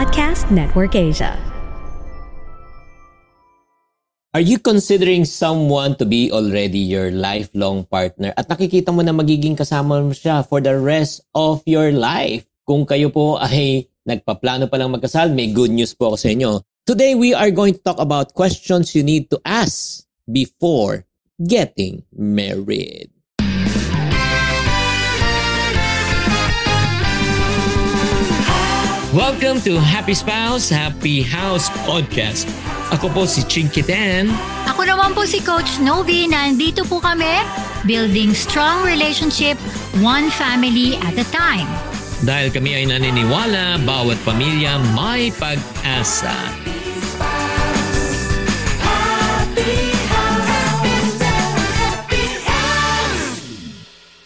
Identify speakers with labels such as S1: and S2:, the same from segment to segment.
S1: Podcast Network Asia.
S2: Are you considering someone to be already your lifelong partner at nakikita mo na magiging kasama mo siya for the rest of your life? Kung kayo po ay nagpaplano pa lang magkasal, may good news po ako sa inyo. Today, we are going to talk about questions you need to ask before getting married. Welcome to Happy Spouse, Happy House Podcast. Ako po si Chinky Tan.
S3: Ako naman po si Coach Novi. Nandito po kami, building strong relationship, one family at a time.
S2: Dahil kami ay naniniwala, bawat pamilya may pag-asa.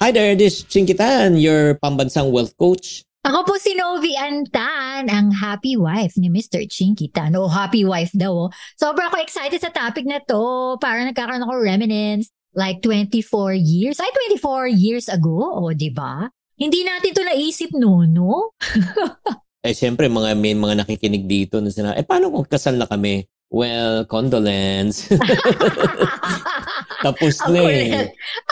S2: Hi there, this is Chinky Tan, your pambansang wealth coach.
S3: Ako po si Novi Antan, ang happy wife ni Mr. Chinky Tan. O happy wife daw. oh. Sobra ako excited sa topic na to. Para nagkakaroon ako reminisce like 24 years. Ay, 24 years ago. O, di ba? Hindi natin to naisip no, no?
S2: Eh, siyempre, mga, may mga nakikinig dito na sila, eh, paano kung kasal na kami? Well, condolence. Tapos
S3: Ang
S2: na
S3: kulit.
S2: eh.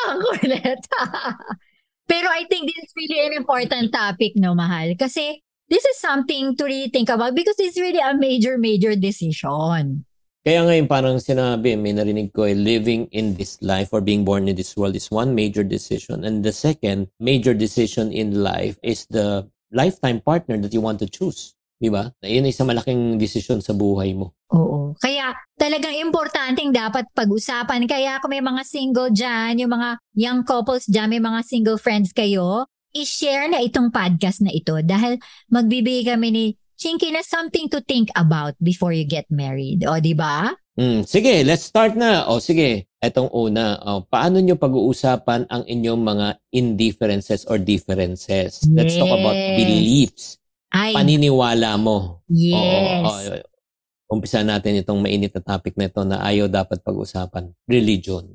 S3: Ang kulit. Pero I think this is really an important topic, no, mahal? Kasi this is something to really think about because it's really a major, major decision.
S2: Kaya ngayon parang sinabi, may narinig ko, eh, living in this life or being born in this world is one major decision. And the second major decision in life is the lifetime partner that you want to choose. Di ba? Yun ay isang malaking desisyon sa buhay mo.
S3: Oo. Kaya talagang importanteng dapat pag-usapan. Kaya kung may mga single dyan, yung mga young couples dyan, may mga single friends kayo, i-share na itong podcast na ito dahil magbibigay kami ni Chinky na something to think about before you get married. O, di ba?
S2: Hmm, sige, let's start na. O sige, etong una. O, paano nyo pag-uusapan ang inyong mga indifferences or differences? Let's talk about beliefs.
S3: Ay,
S2: Paniniwala mo.
S3: yes.
S2: Oo, oo. umpisa natin itong mainit na topic na ito na ayaw dapat pag-usapan. Religion.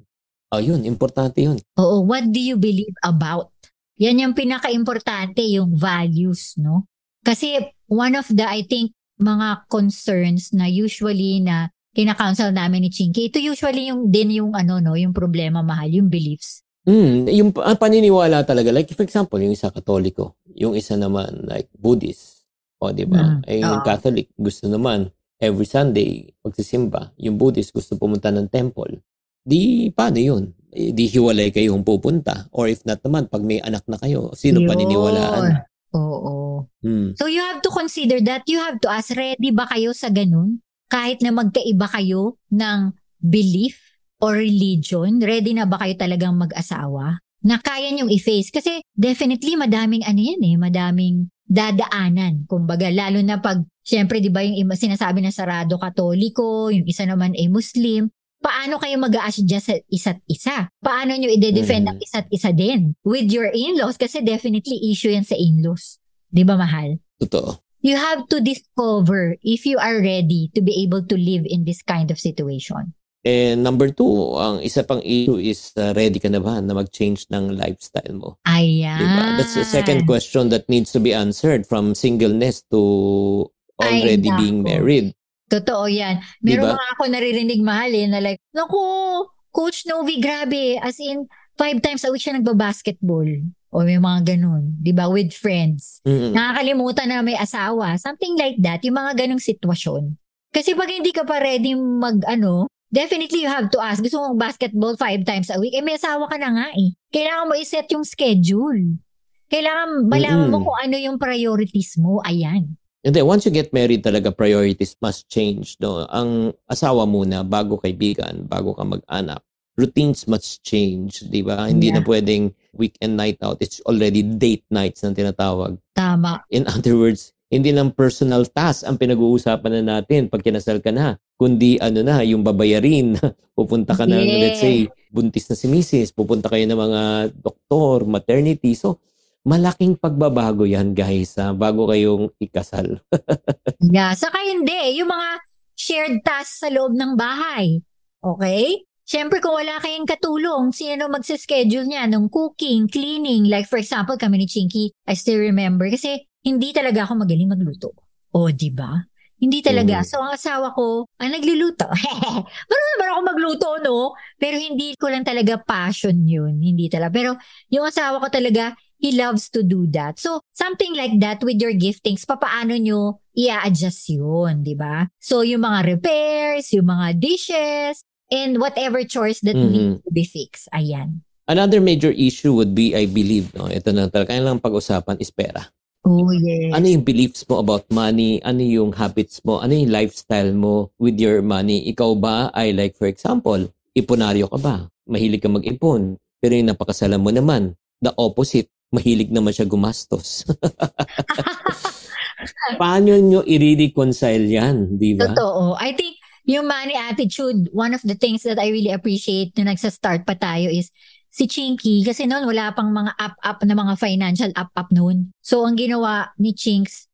S2: Oh, yun. Importante yun.
S3: Oo, what do you believe about? Yan yung pinaka-importante, yung values, no? Kasi one of the, I think, mga concerns na usually na kina-counsel namin ni Chinky, ito usually yung din yung ano no, yung problema mahal, yung beliefs.
S2: Mm, yung ang paniniwala talaga. Like, for example, yung isa katoliko. Yung isa naman, like, Buddhist. O, di ba?
S3: Mm,
S2: eh, yung. Catholic, gusto naman, every Sunday, magsisimba. Yung Buddhist, gusto pumunta ng temple. Di, paano yun? Eh, di hiwalay kayong pupunta. Or if not naman, pag may anak na kayo, sino
S3: Yun.
S2: paniniwalaan?
S3: Oo.
S2: Hmm.
S3: So you have to consider that. You have to ask, ready ba kayo sa ganun? Kahit na magkaiba kayo ng belief or religion, ready na ba kayo talagang mag-asawa? Na kaya niyong i-face? Kasi definitely madaming ano yan eh, madaming dadaanan. Kumbaga, lalo na pag, syempre di ba yung ima- sinasabi na sarado katoliko, yung isa naman ay Muslim, paano kayo mag adjust sa isa't isa? Paano nyo i-defend
S2: Mm.
S3: ang isa't isa din? With your in-laws, kasi definitely issue yan sa in-laws. Di ba, mahal?
S2: Totoo.
S3: You have to discover if you are ready to be able to live in this kind of situation.
S2: And number two, ang isa pang issue is uh, ready ka na ba na mag-change ng lifestyle mo?
S3: Ayan.
S2: Diba? That's the second question that needs to be answered from singleness to
S3: Ay,
S2: already
S3: nako.
S2: being married.
S3: Totoo yan. Meron
S2: Diba?
S3: mga ako naririnig mahal eh, na like, naku, Coach Novi, grabe. As in, five times a week siya nagbabasketball. O may mga ganun. Di ba? With friends.
S2: Mm-mm.
S3: Nakakalimutan na may asawa. Something like that. Yung mga ganong sitwasyon. Kasi pag hindi ka pa ready mag, ano, definitely you have to ask. Gusto mo basketball five times a week? Eh, may asawa ka na nga eh. Kailangan mo iset yung schedule. Kailangan malaman mo
S2: Mm-mm.
S3: kung ano yung priorities mo. Ayan.
S2: And then once you get married talaga, priorities must change. No? Ang asawa muna, bago kaibigan, bago ka mag-anak, routines must change, di ba? Hindi na
S3: Yeah.
S2: pwedeng weekend night out. It's already date nights na tinatawag.
S3: Tama.
S2: In other words, hindi lang personal task ang pinag-uusapan na natin pag kinasal ka na, kundi ano na, yung babayarin. pupunta ka ng,
S3: Yeah.
S2: let's say, buntis na si misis, pupunta kayo ng mga doktor, maternity. So, malaking pagbabago yan, guys, ha, bago kayong ikasal.
S3: Yeah. Saka hindi. Yung mga shared tasks sa loob ng bahay. Okay? Siyempre, kung wala kayong katulong, sino magsischedule niya ng cooking, cleaning? Like, for example, kami ni Chinky, I still remember, kasi hindi talaga ako magaling magluto. O, di ba? Hindi talaga.
S2: Mm.
S3: So, ang asawa ko, ang nagluluto. Marunong naman ako magluto, no? Pero hindi ko lang talaga passion yun. Hindi talaga. Pero yung asawa ko talaga, he loves to do that. So, something like that with your giftings, papaano nyo i-adjust yun, di ba? So, yung mga repairs, yung mga dishes, and whatever chores that
S2: Mhm.
S3: need to be fixed. Ayan.
S2: Another major issue would be, I believe, no, ito na talaga, kailangan pag-usapan is pera.
S3: Oh, yes.
S2: Ano yung beliefs mo about money? Ano yung habits mo? Ano yung lifestyle mo with your money? Ikaw ba ay like, for example, ipunaryo ka ba? Mahilig ka mag-ipon. Pero yung napakasalan mo naman, the opposite, mahilig naman siya gumastos. Paano nyo i-reconcile yan, di ba?
S3: Totoo. I think yung money attitude, one of the things that I really appreciate na nagsa-start pa tayo is si Chinky kasi noon wala pang mga up-up na mga financial up-up noon. So ang ginawa ni Chinks,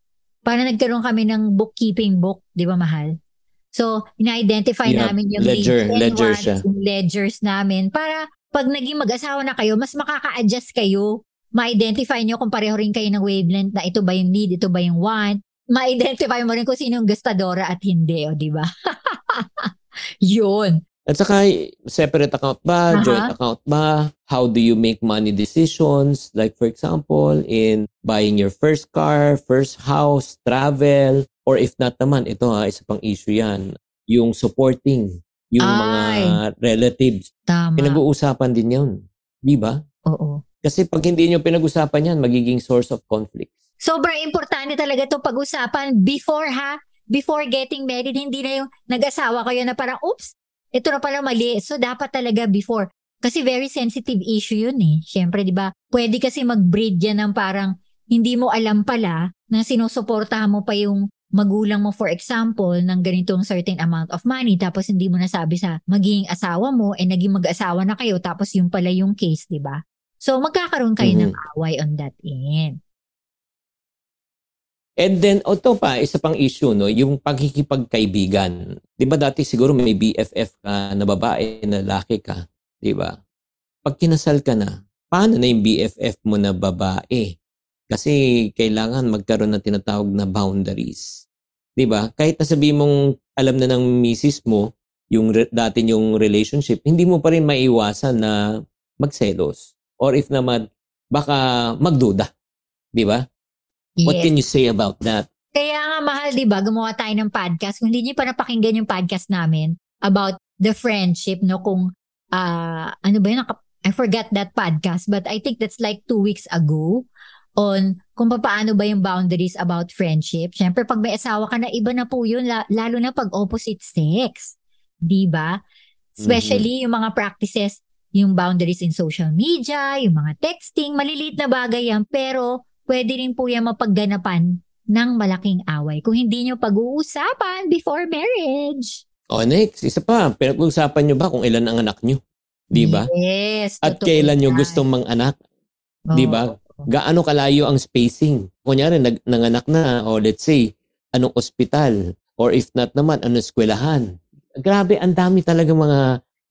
S3: para nagkaroon kami ng bookkeeping book, di ba mahal? So, ina-identify
S2: Yeah,
S3: namin yung
S2: ledger, ledger siya.
S3: yung ledgers namin para pag naging mag-asawa na kayo, mas makaka-adjust kayo. Ma-identify nyo kung pareho rin kayo ng wavelength na ito ba yung need, ito ba yung want. Ma-identify mo rin kung sino yung gastadora at hindi, o di ba? Yun.
S2: At saka, separate account ba?
S3: Aha.
S2: Joint account ba? How do you make money decisions? Like for example, in buying your first car, first house, travel, or if not naman, ito ha, isa pang issue yan, yung supporting yung mga
S3: Ay.
S2: relatives.
S3: Tama.
S2: Pinag-uusapan din yun. Di ba?
S3: Oo.
S2: Kasi pag hindi nyo pinag-usapan yan, magiging source of conflict.
S3: Sobrang importante talaga to pag-usapan before ha, before getting married, hindi na yung nag-asawa kayo na parang, oops, ito na pala mali. So, dapat talaga before. Kasi very sensitive issue yun eh. Siyempre, di ba? Pwede kasi mag-breed yan ng parang hindi mo alam pala na sinusuportahan mo pa yung magulang mo for example ng ganitong certain amount of money tapos hindi mo nasabi sa magiging asawa mo eh naging mag-asawa na kayo tapos yung pala yung case, di ba? So magkakaroon kayo ng away on that end.
S2: And then, o to pa, isa pang issue, no, yung pagkikipagkaibigan. Di ba dati siguro may BFF ka na babae, na laki ka, di ba? Pag kinasal ka na, paano na yung BFF mo na babae? Kasi kailangan magkaroon ng tinatawag na boundaries. Di ba? Kahit na sabihin mong alam na ng misis mo, yung re- dati yung relationship, hindi mo pa rin maiwasan na magselos. Or if naman, baka magduda. Di ba? What can you say about that?
S3: Kaya nga mahal, di ba, gumawa tayo ng podcast. Kung hindi niyo pa napakinggan yung podcast namin about the friendship, no, kung, ah ano ba yun, I forgot that podcast, but I think that's like two weeks ago on kung paano ba yung boundaries about friendship. Siyempre, pag may asawa ka na, iba na po yun, la- lalo na pag opposite sex. Di ba? Especially yung mga practices, yung boundaries in social media, yung mga texting, maliliit na bagay yan, pero pwede rin po yan mapagganapan ng malaking away kung hindi nyo pag-uusapan before marriage.
S2: O next, isa pa, pinag-uusapan nyo ba kung ilan ang anak nyo? Di ba?
S3: Yes.
S2: At kailan nyo gustong mang-anak? di ba?
S3: Oo.
S2: Gaano kalayo ang spacing? Kunyari, nag, nanganak na, o let's say, anong ospital? Or if not naman, anong eskwelahan? Grabe, ang dami talaga mga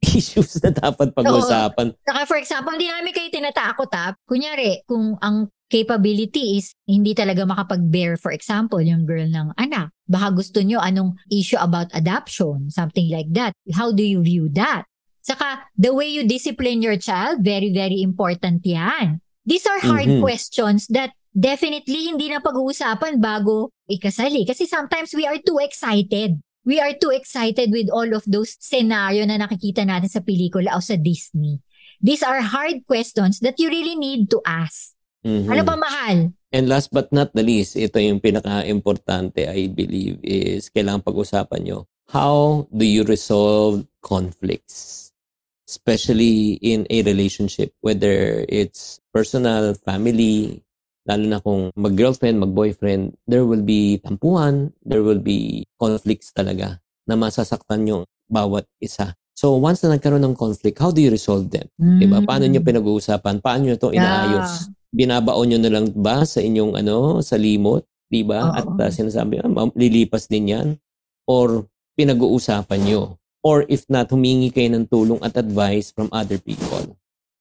S2: issues na dapat pag-usapan.
S3: Saka for example, hindi namin kayo tinatakot ha. Kunyari, kung ang capability is hindi talaga makapag-bear, for example, yung girl ng anak. Baka gusto nyo anong issue about adoption, something like that. How do you view that? Saka, the way you discipline your child, very, very important yan. These are hard
S2: Mhm.
S3: questions that definitely hindi na pag-uusapan bago ikasali. Kasi sometimes we are too excited. We are too excited with all of those scenario na nakikita natin sa pelikula o sa Disney. These are hard questions that you really need to ask.
S2: Mhm.
S3: Ano ba mahal?
S2: And last but not the least, ito yung pinaka-importante, I believe, is kailangan pag-usapan nyo. How do you resolve conflicts? Especially in a relationship, whether it's personal, family, lalo na kung mag-girlfriend, mag-boyfriend, there will be tampuhan, there will be conflicts talaga na masasaktan yung bawat isa. So once na nagkaroon ng conflict, how do you resolve them? Diba? Paano nyo pinag-uusapan? Paano nyo ito inaayos? Binabaon nyo na lang ba sa inyong ano, sa limot? Diba?
S3: Oo.
S2: At uh, sinasabi, ah, lilipas din yan? Or pinag-uusapan nyo? Or if not, humingi kayo ng tulong at advice from other people.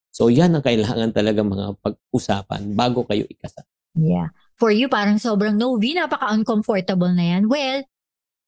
S2: So yan ang kailangan talaga mga pag-usapan bago kayo ikasal.
S3: Yeah. for you parang sobrang no, V, napaka-uncomfortable na yan. Well,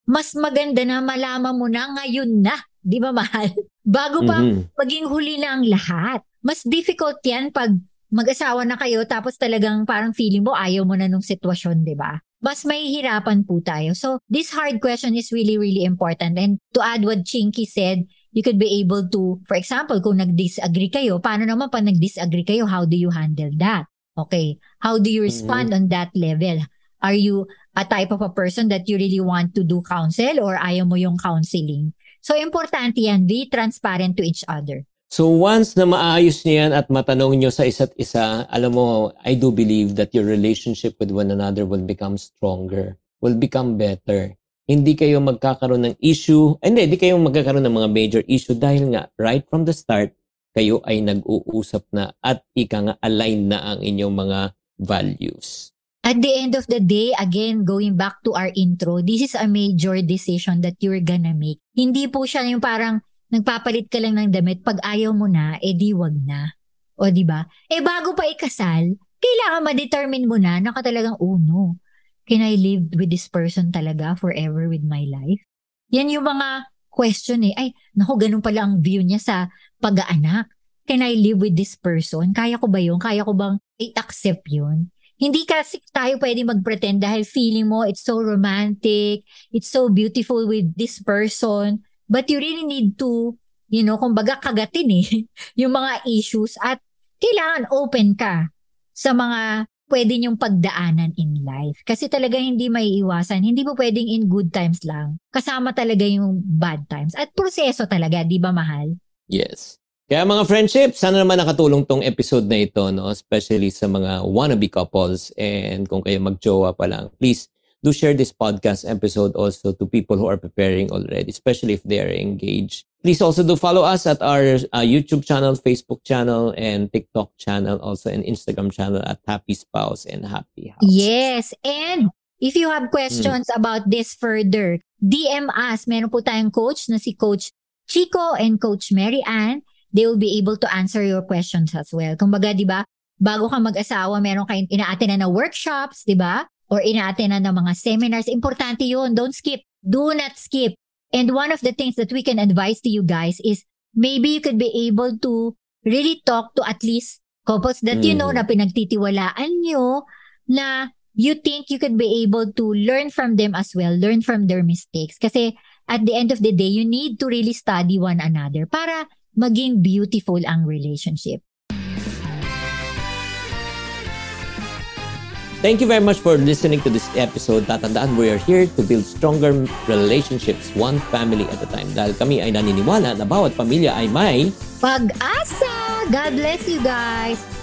S3: mas maganda na malaman mo na ngayon na, di ba mahal? Bago pa
S2: Mhm.
S3: maging huli na ang lahat. Mas difficult yan pag mag-asawa na kayo tapos talagang parang feeling mo ayaw mo na nung sitwasyon, di ba? Mas mahihirapan po tayo. So, this hard question is really, really important. And to add what Chinky said, you could be able to, for example, kung nag-disagree kayo, paano naman pag nag-disagree kayo, how do you handle that? Okay. How do you respond on that level? Are you a type of a person that you really want to do counsel or ayaw mo yung counseling? So, importante yan. Be transparent to each other.
S2: So once na maayos niyo yan at matanong niyo sa isa't isa, alam mo, I do believe that your relationship with one another will become stronger, will become better. Hindi kayo magkakaroon ng issue, hindi, hindi kayo magkakaroon ng mga major issue dahil nga, right from the start, kayo ay nag-uusap na at ika nga align na ang inyong mga values.
S3: At the end of the day, again, going back to our intro, this is a major decision that you're gonna make. Hindi po siya yung parang nagpapalit ka lang ng damit, pag ayaw mo na, eh di wag na. O di ba? Eh bago pa ikasal, kailangan ma-determine mo na na ka talagang, oh no, can I live with this person talaga forever with my life? Yan yung mga question eh. Ay, naku, ganun pala ang view niya sa pag-aanak. Can I live with this person? Kaya ko ba yun? Kaya ko bang i-accept yun? Hindi kasi tayo pwede mag-pretend dahil feeling mo it's so romantic, it's so beautiful with this person, but you really need to, you know, kumbaga kagatin eh, yung mga issues at kailangan open ka sa mga pwede niyong pagdaanan in life. Kasi talaga hindi may iwasan. Hindi mo pwedeng in good times lang. Kasama talaga yung bad times. At proseso talaga, di ba mahal?
S2: Yes. Kaya mga friendship, sana naman nakatulong tong episode na ito, no? especially sa mga wannabe couples and kung kayo magjowa pa lang, please do share this podcast episode also to people who are preparing already, especially if they are engaged. Please also do follow us at our uh, YouTube channel, Facebook channel, and TikTok channel, also and Instagram channel at Happy Spouse and Happy House.
S3: Yes. And if you have questions about this further, DM us. Meron po tayong coach na si Coach Chico and Coach Mary Ann. They will be able to answer your questions as well. Kumbaga, di ba, bago ka mag-asawa, meron kayong inaate na na workshops, di ba? Or inaate na ng mga seminars. Importante yun. Don't skip. Do not skip. And one of the things that we can advise to you guys is maybe you could be able to really talk to at least couples that you know
S2: Mm.
S3: na pinagtitiwalaan nyo na you think you could be able to learn from them as well, learn from their mistakes. Kasi at the end of the day, you need to really study one another para maging beautiful ang relationship.
S2: Thank you very much for listening to this episode. Tatandaan, we are here to build stronger relationships, one family at a time. Dahil kami ay naniniwala na bawat pamilya ay may
S3: Pag-asa! God bless you guys!